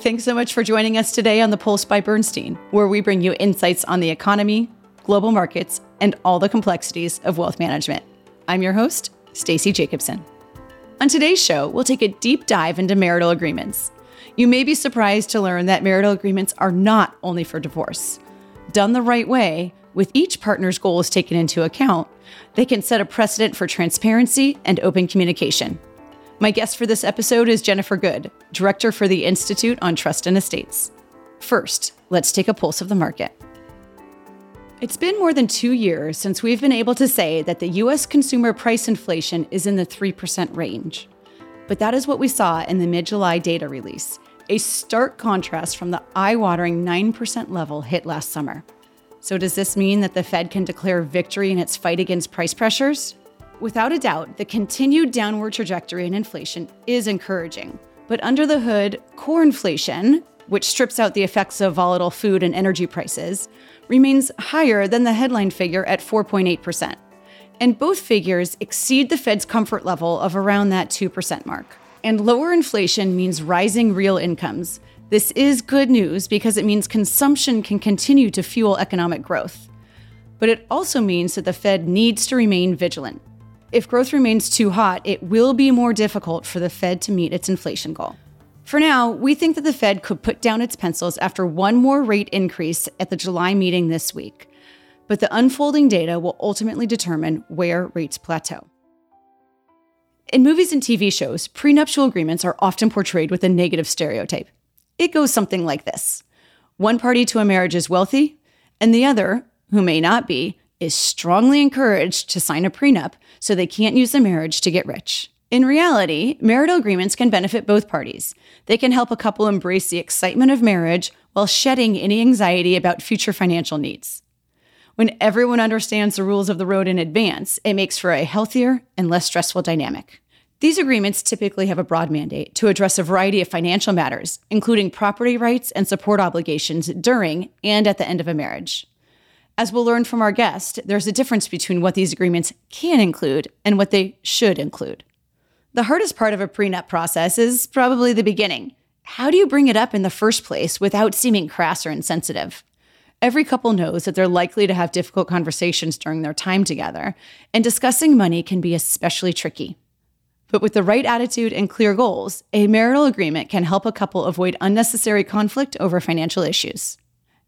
Thanks so much for joining us today on The Pulse by Bernstein, where we bring you insights on the economy, global markets, and all the complexities of wealth management. I'm your host, Stacey Jacobson. On today's show, we'll take a deep dive into marital agreements. You may be surprised to learn that marital agreements are not only for divorce. Done the right way, with each partner's goals taken into account, they can set a precedent for transparency and open communication. My guest for this episode is Jennifer Good, Director for the Institute on Trust and Estates. First, let's take a pulse of the market. It's been more than two years since we've been able to say that the US consumer price inflation is in the 3% range. But that is what we saw in the mid July data release, a stark contrast from the eye watering 9% level hit last summer. So, does this mean that the Fed can declare victory in its fight against price pressures? Without a doubt, the continued downward trajectory in inflation is encouraging. But under the hood, core inflation, which strips out the effects of volatile food and energy prices, remains higher than the headline figure at 4.8%. And both figures exceed the Fed's comfort level of around that 2% mark. And lower inflation means rising real incomes. This is good news because it means consumption can continue to fuel economic growth. But it also means that the Fed needs to remain vigilant. If growth remains too hot, it will be more difficult for the Fed to meet its inflation goal. For now, we think that the Fed could put down its pencils after one more rate increase at the July meeting this week. But the unfolding data will ultimately determine where rates plateau. In movies and TV shows, prenuptial agreements are often portrayed with a negative stereotype. It goes something like this One party to a marriage is wealthy, and the other, who may not be, is strongly encouraged to sign a prenup so they can't use the marriage to get rich. In reality, marital agreements can benefit both parties. They can help a couple embrace the excitement of marriage while shedding any anxiety about future financial needs. When everyone understands the rules of the road in advance, it makes for a healthier and less stressful dynamic. These agreements typically have a broad mandate to address a variety of financial matters, including property rights and support obligations during and at the end of a marriage. As we'll learn from our guest, there's a difference between what these agreements can include and what they should include. The hardest part of a prenup process is probably the beginning. How do you bring it up in the first place without seeming crass or insensitive? Every couple knows that they're likely to have difficult conversations during their time together, and discussing money can be especially tricky. But with the right attitude and clear goals, a marital agreement can help a couple avoid unnecessary conflict over financial issues.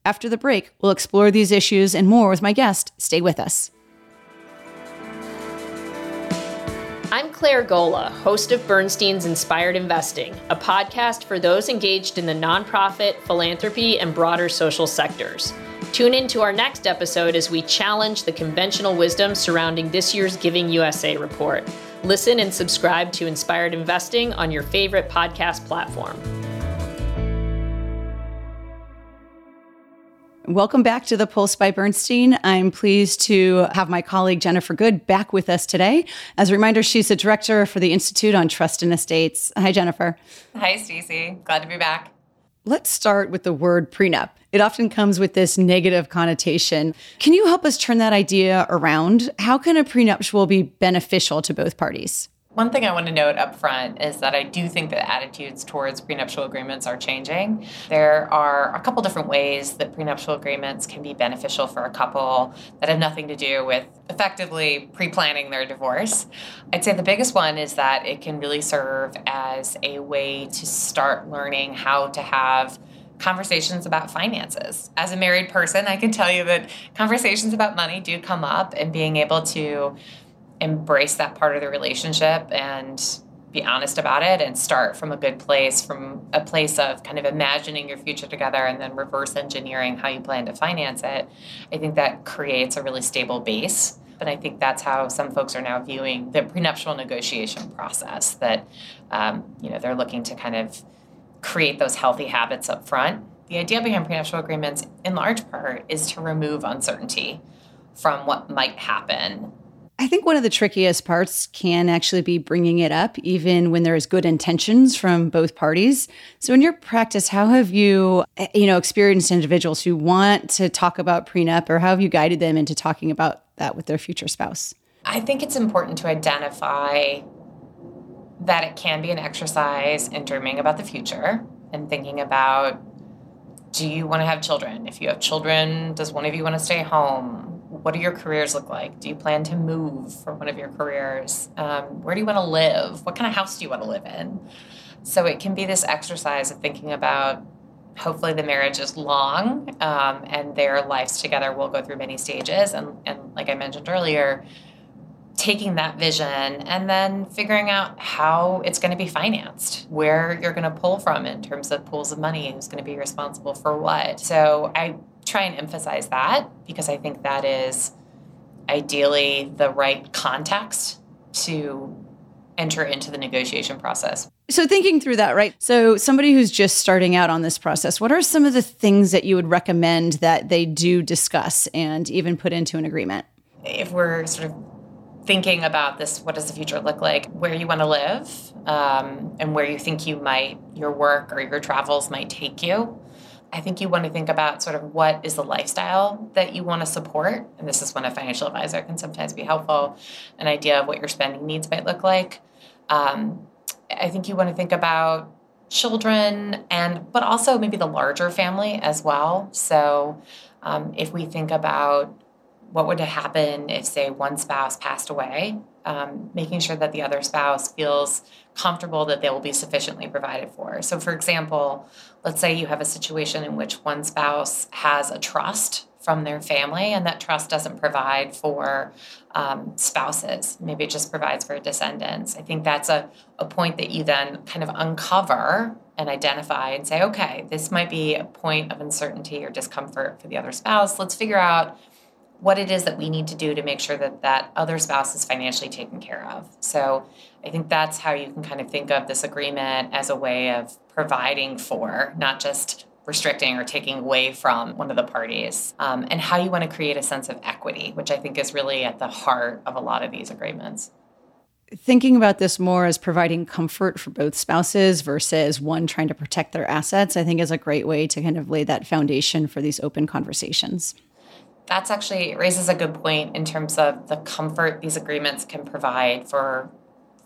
After the break, we'll explore these issues and more with my guest. Stay with us. I'm Claire Gola, host of Bernstein's Inspired Investing, a podcast for those engaged in the nonprofit, philanthropy, and broader social sectors. Tune in to our next episode as we challenge the conventional wisdom surrounding this year's Giving USA report. Listen and subscribe to Inspired Investing on your favorite podcast platform. Welcome back to the Pulse by Bernstein. I'm pleased to have my colleague Jennifer Good back with us today. As a reminder, she's the director for the Institute on Trust and Estates. Hi, Jennifer. Hi, Stacey. Glad to be back. Let's start with the word prenup. It often comes with this negative connotation. Can you help us turn that idea around? How can a prenuptial be beneficial to both parties? One thing I want to note up front is that I do think that attitudes towards prenuptial agreements are changing. There are a couple different ways that prenuptial agreements can be beneficial for a couple that have nothing to do with effectively pre planning their divorce. I'd say the biggest one is that it can really serve as a way to start learning how to have conversations about finances. As a married person, I can tell you that conversations about money do come up, and being able to embrace that part of the relationship and be honest about it and start from a good place, from a place of kind of imagining your future together and then reverse engineering how you plan to finance it, I think that creates a really stable base. And I think that's how some folks are now viewing the prenuptial negotiation process. That um, you know they're looking to kind of create those healthy habits up front. The idea behind prenuptial agreements, in large part, is to remove uncertainty from what might happen I think one of the trickiest parts can actually be bringing it up, even when there's good intentions from both parties. So, in your practice, how have you, eh, you know, experienced individuals who want to talk about prenup, or how have you guided them into talking about that with their future spouse? I think it's important to identify that it can be an exercise in dreaming about the future. and thinking about do you want to have children? If you have children, does one of you want to stay home? What do your careers look like? Do you plan to move for one of your careers? Um, where do you want to live? What kind of house do you want to live in? So it can be this exercise of thinking about hopefully the marriage is long um, and their lives together will go through many stages. And, and like I mentioned earlier, taking that vision and then figuring out how it's going to be financed, where you're going to pull from in terms of pools of money, who's going to be responsible for what. So I try and emphasize that because I think that is ideally the right context to enter into the negotiation process. So, thinking through that, right? So, somebody who's just starting out on this process, what are some of the things that you would recommend that they do discuss and even put into an agreement? If we're sort of thinking about this, what does the future look like? Where you want to live, um, and where you think you might, your work or your travels might take you. I think you want to think about sort of what is the lifestyle that you want to support. And this is when a financial advisor can sometimes be helpful an idea of what your spending needs might look like. Um, I think you want to think about children and but also maybe the larger family as well. So um, if we think about what would happen if say one spouse passed away, um, making sure that the other spouse feels comfortable that they will be sufficiently provided for. So for example, let's say you have a situation in which one spouse has a trust from their family, and that trust doesn't provide for um, spouses. Maybe it just provides for descendants. I think that's a, a point that you then kind of uncover and identify and say, okay, this might be a point of uncertainty or discomfort for the other spouse. Let's figure out what it is that we need to do to make sure that that other spouse is financially taken care of. So I think that's how you can kind of think of this agreement as a way of providing for, not just restricting or taking away from one of the parties, um, and how you want to create a sense of equity, which I think is really at the heart of a lot of these agreements. Thinking about this more as providing comfort for both spouses versus one trying to protect their assets, I think is a great way to kind of lay that foundation for these open conversations. That's actually raises a good point in terms of the comfort these agreements can provide for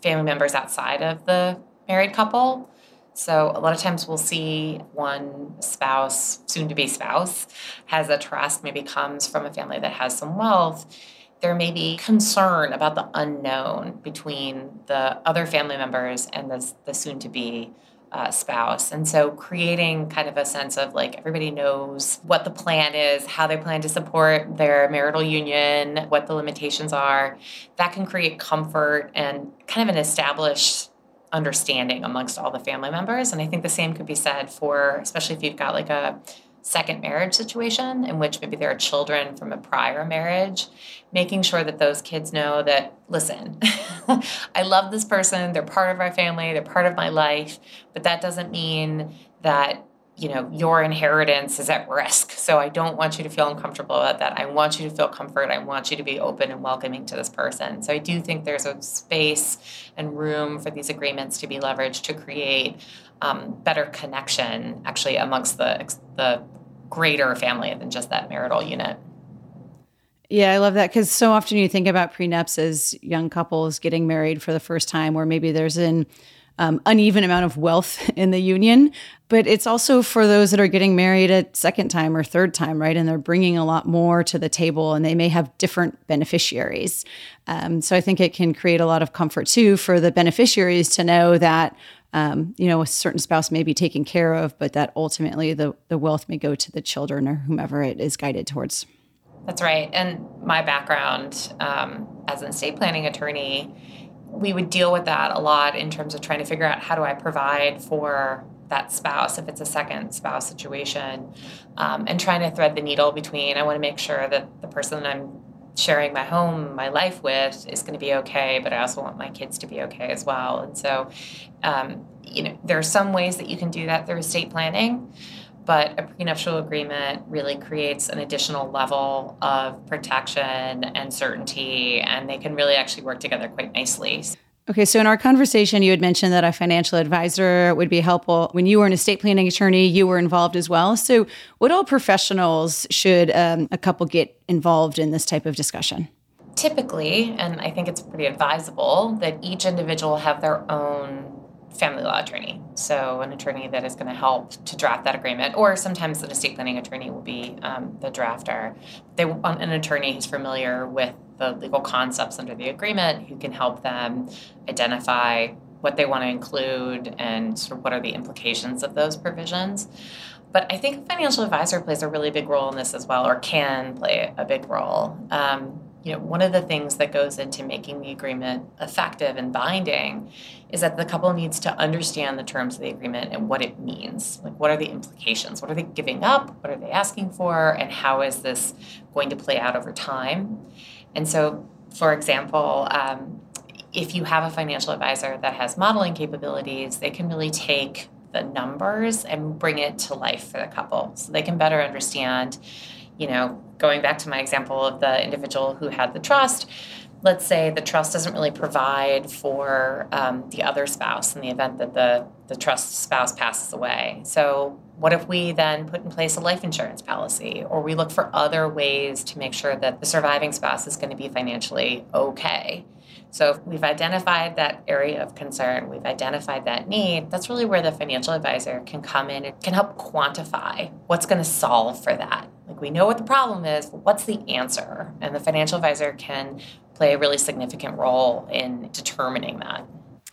family members outside of the married couple. So a lot of times we'll see one spouse, soon to be spouse, has a trust, maybe comes from a family that has some wealth. There may be concern about the unknown between the other family members and the, the soon to be uh, spouse. And so creating kind of a sense of like everybody knows what the plan is, how they plan to support their marital union, what the limitations are, that can create comfort and kind of an established understanding amongst all the family members. And I think the same could be said for, especially if you've got like a second marriage situation in which maybe there are children from a prior marriage, making sure that those kids know that, listen, I love this person, they're part of our family, they're part of my life, but that doesn't mean that you know your inheritance is at risk. So i don't want you to feel uncomfortable about that. I want you to feel comfort. I want you to be open and welcoming to this person. So i do think there's a space and room for these agreements to be leveraged to create um, better connection actually amongst the the greater family than just that marital unit. Yeah, I love that because so often you think about prenups as young couples getting married for the first time, or maybe there's an um, uneven amount of wealth in the union, but it's also for those that are getting married a second time or third time, right? And they're bringing a lot more to the table and they may have different beneficiaries. Um, so I think it can create a lot of comfort too for the beneficiaries to know that. Um, you know, a certain spouse may be taken care of, but that ultimately the, the wealth may go to the children or whomever it is guided towards. That's right. And my background um, as an estate planning attorney, we would deal with that a lot in terms of trying to figure out how do I provide for that spouse if it's a second spouse situation um, and trying to thread the needle between i want to make sure that the person that i'm sharing my home my life with is going to be okay but i also want my kids to be okay as well. And so um, you know there are some ways that you can do that through estate planning but a prenuptial agreement really creates an additional level of protection and certainty, and they can really actually work together quite nicely. Okay, so in our conversation, you had mentioned that a financial advisor would be helpful. When you were an estate planning attorney, you were involved as well. So, what all professionals should um, a couple get involved in this type of discussion? Typically, and I think it's pretty advisable, that each individual have their own family law attorney. So, an attorney that is going to help to draft that agreement, or sometimes an estate planning attorney will be um, the drafter. They want an attorney who's familiar with the legal concepts under the agreement, who can help them identify what they want to include and sort of what are the implications of those provisions. But I think a financial advisor plays a really big role in this as well, or can play a big role. Um, you know, one of the things that goes into making the agreement effective and binding is that the couple needs to understand the terms of the agreement and what it means. Like, what are the implications? What are they giving up? What are they asking for? And how is this going to play out over time? And so, for example, um, if you have a financial advisor that has modeling capabilities, they can really take the numbers and bring it to life for the couple so they can better understand you know, going back to my example of the individual who had the trust, let's say the trust doesn't really provide for um, the other spouse in the event that the, the trust spouse passes away. So, what if we then put in place a life insurance policy or we look for other ways to make sure that the surviving spouse is going to be financially okay? So, if we've identified that area of concern, we've identified that need, that's really where the financial advisor can come in and can help quantify what's going to solve for that. Like, we know what the problem is, what's the answer? And the financial advisor can play a really significant role in determining that.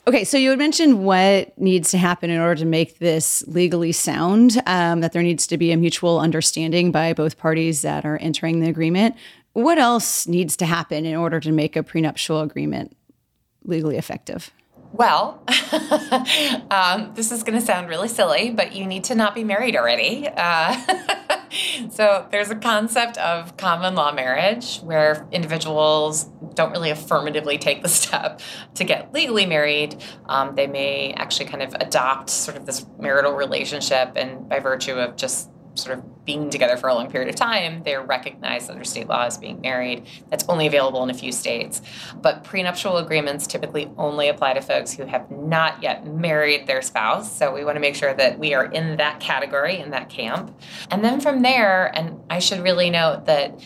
Okay, so you had mentioned what needs to happen in order to make this legally sound, um, that there needs to be a mutual understanding by both parties that are entering the agreement. What else needs to happen in order to make a prenuptial agreement legally effective? Well, um, this is going to sound really silly, but you need to not be married already. Uh, so there's a concept of common law marriage where individuals don't really affirmatively take the step to get legally married. Um, they may actually kind of adopt sort of this marital relationship, and by virtue of just sort of being together for a long period of time, they're recognized under state law as being married. That's only available in a few states. But prenuptial agreements typically only apply to folks who have not yet married their spouse. So we want to make sure that we are in that category, in that camp. And then from there, and I should really note that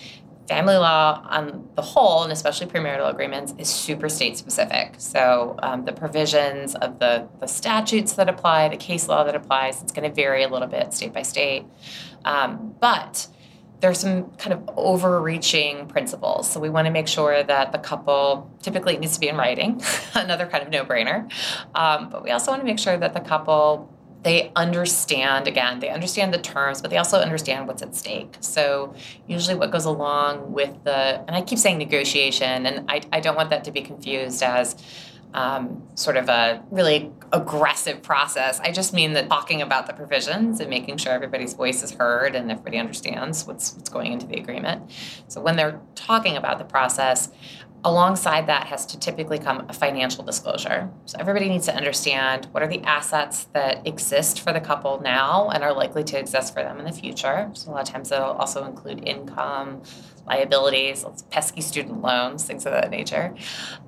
family law on the whole, and especially premarital agreements, is super state specific. So um, the provisions of the, the statutes that apply, the case law that applies, it's going to vary a little bit state by state. Um, but there's some kind of overreaching principles. So we want to make sure that the couple typically needs to be in writing, another kind of no brainer. Um, but we also want to make sure that the couple they understand again they understand the terms but they also understand what's at stake so usually what goes along with the and i keep saying negotiation and i, I don't want that to be confused as um, sort of a really aggressive process. I just mean that talking about the provisions and making sure everybody's voice is heard and everybody understands what's what's going into the agreement. So when they're talking about the process, Alongside that has to typically come a financial disclosure. So everybody needs to understand what are the assets that exist for the couple now and are likely to exist for them in the future. So a lot of times it'll also include income, liabilities, pesky student loans, things of that nature.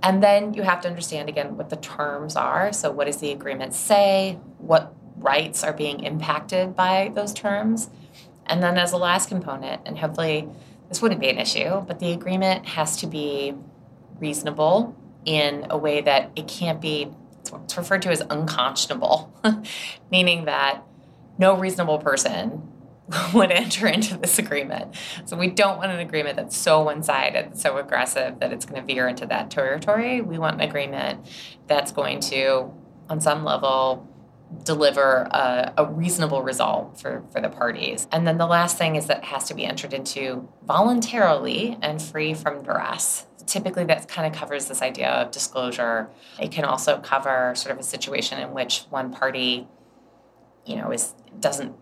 And then you have to understand again what the terms are. So what does the agreement say? What rights are being impacted by those terms? And then as a last component, and hopefully this wouldn't be an issue, but the agreement has to be reasonable in a way that it can't be it's referred to as unconscionable, meaning that no reasonable person would enter into this agreement. So we don't want an agreement that's so one-sided, so aggressive that it's going to veer into that territory. We want an agreement that's going to, on some level, deliver a, a, reasonable result for, for the parties. And then the last thing is that has to be entered into voluntarily and free from duress typically that kind of covers this idea of disclosure. It can also cover sort of a situation in which one party, you know, is doesn't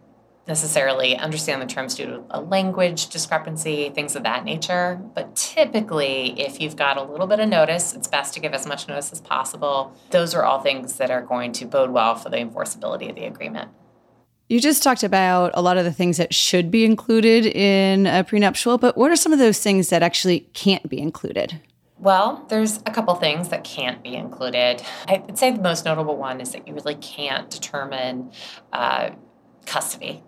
necessarily understand the terms due to a language discrepancy, things of that nature. But typically, if you've got a little bit of notice, it's best to give as much notice as possible. Those are all things that are going to bode well for the enforceability of the agreement. You just talked about a lot of the things that should be included in a prenuptial, but what are some of those things that actually can't be included? Well, there's a couple things that can't be included. I'd say the most notable one is that you really can't determine uh, custody,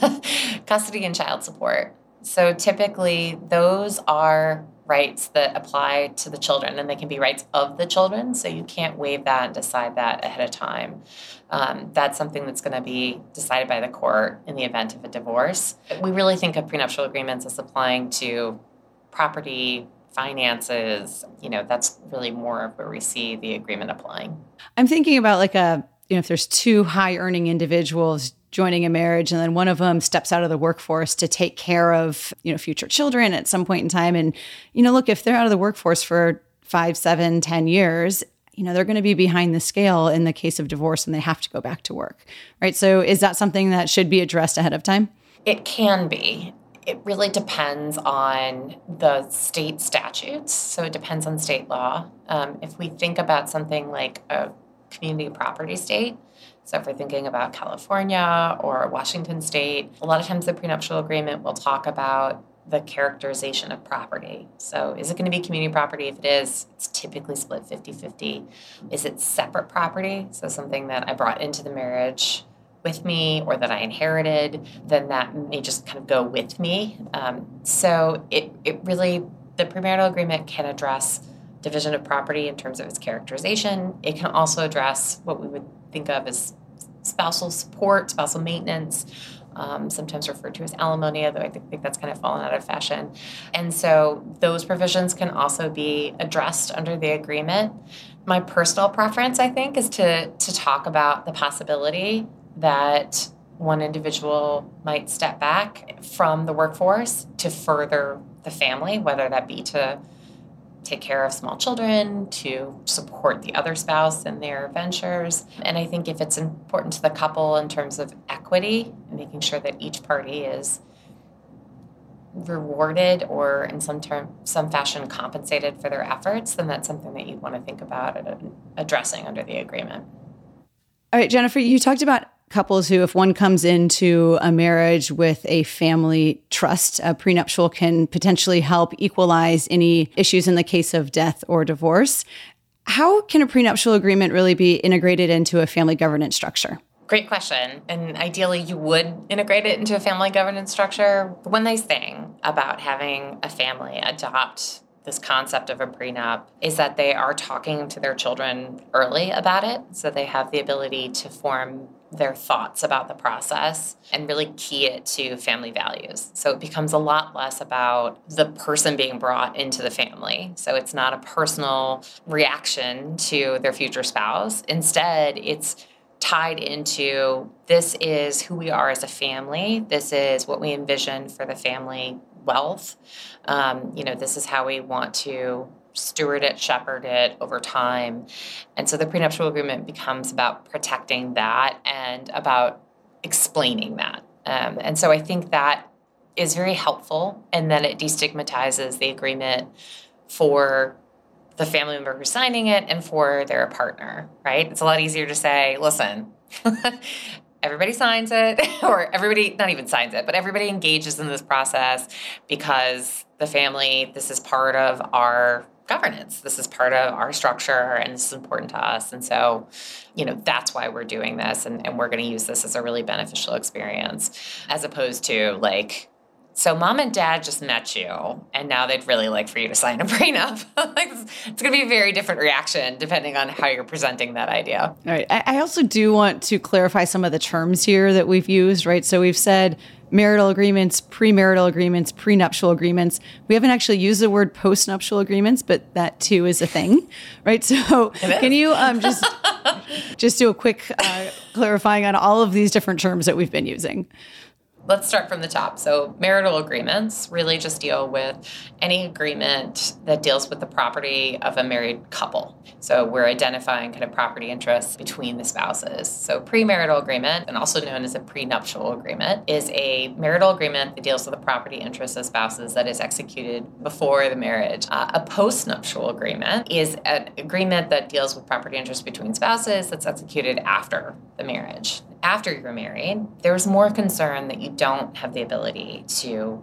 custody and child support. So typically, those are rights that apply to the children and they can be rights of the children. So you can't waive that and decide that ahead of time. Um, that's something that's going to be decided by the court in the event of a divorce. We really think of prenuptial agreements as applying to property, finances. You know, that's really more of where we see the agreement applying. I'm thinking about like a, you know, if there's two high earning individuals joining a marriage and then one of them steps out of the workforce to take care of you know future children at some point in time. And you know look if they're out of the workforce for five seven ten years you know they're going to be behind the scale in the case of divorce and they have to go back to work right? So is that something that should be addressed ahead of time? It can be. It really depends on the state statutes. So it depends on state law. Um, if we think about something like a community property state so if we're thinking about California or Washington state, a lot of times the prenuptial agreement will talk about the characterization of property. So is it going to be community property? If it is, it's typically split 50-50. Is it separate property? So something that I brought into the marriage with me or that I inherited, then that may just kind of go with me. Um, so it, it really, the premarital agreement can address division of property in terms of its characterization. It can also address what we would think of as spousal support, spousal maintenance, um, sometimes referred to as alimony, although I think, think that's kind of fallen out of fashion. And so those provisions can also be addressed under the agreement. My personal preference, I think, is to, to talk about the possibility that one individual might step back from the workforce to further the family, whether that be to take care of small children, to support the other spouse in their ventures. And I think if it's important to the couple in terms of equity, making sure that each party is rewarded or in some term some fashion compensated for their efforts, then that's something that you'd want to think about addressing under the agreement. All right, Jennifer, you talked about couples who, if one comes into a marriage with a family trust, a prenuptial can potentially help equalize any issues in the case of death or divorce. How can a prenuptial agreement really be integrated into a family governance structure? Great question. And ideally, you would integrate it into a family governance structure. One nice thing about having a family adopt this concept of a prenup is that they are talking to their children early about it. So they have the ability to form their thoughts about the process and really key it to family values. So it becomes a lot less about the person being brought into the family. So it's not a personal reaction to their future spouse. Instead, it's tied into this is who we are as a family, this is what we envision for the family wealth. Um, you know, this is how we want to steward it, shepherd it over time. And so the prenuptial agreement becomes about protecting that and about explaining that. Um, and so I think that is very helpful. And then it destigmatizes the agreement for the family member who's signing it and for their partner, right? It's a lot easier to say, listen, everybody signs it, or everybody, not even signs it, but everybody engages in this process because the family, this is part of our governance. This is part of our structure and this is important to us. And so, you know, that's why we're doing this and, and we're going to use this as a really beneficial experience as opposed to like, so mom and dad just met you and now they'd really like for you to sign a prenup. it's going to be a very different reaction depending on how you're presenting that idea. All right. I also do want to clarify some of the terms here that we've used, right? So we've said marital agreements, premarital agreements, prenuptial agreements. We haven't actually used the word postnuptial agreements, but that too is a thing, right? So can you um, just just do a quick uh, clarifying on all of these different terms that we've been using? Let's start from the top. So, marital agreements really just deal with any agreement that deals with the property of a married couple. So, we're identifying kind of property interests between the spouses. So, premarital agreement, and also known as a prenuptial agreement, is a marital agreement that deals with the property interests of spouses that is executed before the marriage. Uh, a postnuptial agreement is an agreement that deals with property interests between spouses that's executed after the marriage after you're married, there's more concern that you don't have the ability to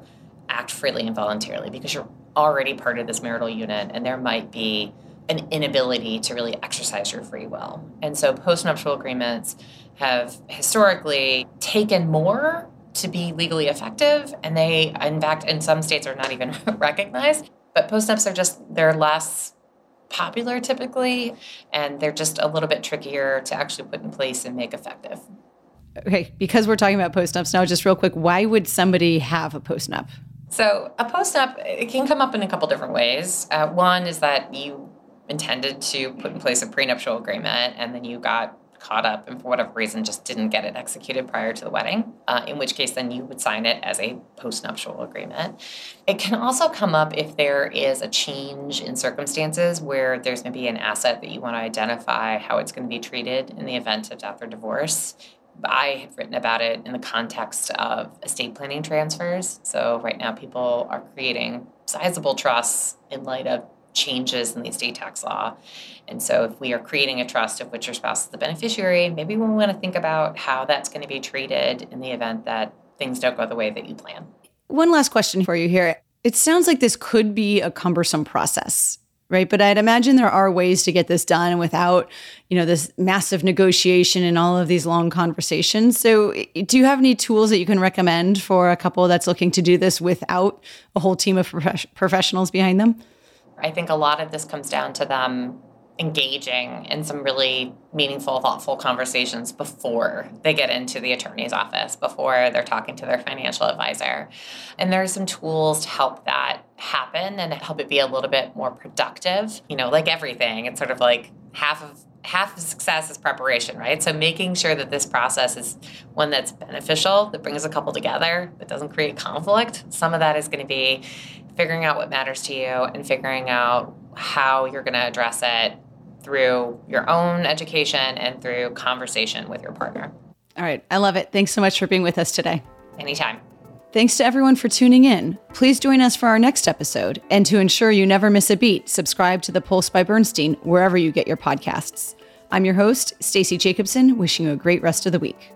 act freely and voluntarily because you're already part of this marital unit and there might be an inability to really exercise your free will. And so postnuptial agreements have historically taken more to be legally effective and they in fact in some states are not even recognized But post-nups are just they're less popular typically, and they're just a little bit trickier to actually put in place and make effective. Okay, because we're talking about post-nups now, just real quick, why would somebody have a post-nup? So a post-nup it can come up in a couple different ways. Uh, one is that you intended to put in place a prenuptial agreement, and then you got caught up and for whatever reason just didn't get it executed prior to the wedding, uh, in which case then you would sign it as a postnuptial agreement. It can also come up if there is a change in circumstances where there's maybe an asset that you want to identify how it's going to be treated in the event of death or divorce. I have written about it in the context of estate planning transfers. So, right now, people are creating sizable trusts in light of changes in the estate tax law. And so, if we are creating a trust of which your spouse is the beneficiary, maybe we want to think about how that's going to be treated in the event that things don't go the way that you plan. One last question for you here. It sounds like this could be a cumbersome process right? But i'd imagine there are ways to get this done without you know this massive negotiation and all of these long conversations. So do you have any tools that you can recommend for a couple that's looking to do this without a whole team of prof- professionals behind them? I think a lot of this comes down to them engaging in some really meaningful, thoughtful conversations before they get into the attorney's office, before they're talking to their financial advisor. And there are some tools to help that happen and help it be a little bit more productive. You know, like everything, it's sort of like half of half of success is preparation, right? So making sure that this process is one that's beneficial, that brings a couple together, that doesn't create conflict. Some of that is going to be figuring out what matters to you and figuring out how you're going to address it through your own education and through conversation with your partner. All right. I love it. Thanks so much for being with us today. Anytime. Thanks to everyone for tuning in. Please join us for our next episode. And to ensure you never miss a beat, subscribe to The Pulse by Bernstein wherever you get your podcasts. I'm your host, Stacey Jacobson, wishing you a great rest of the week.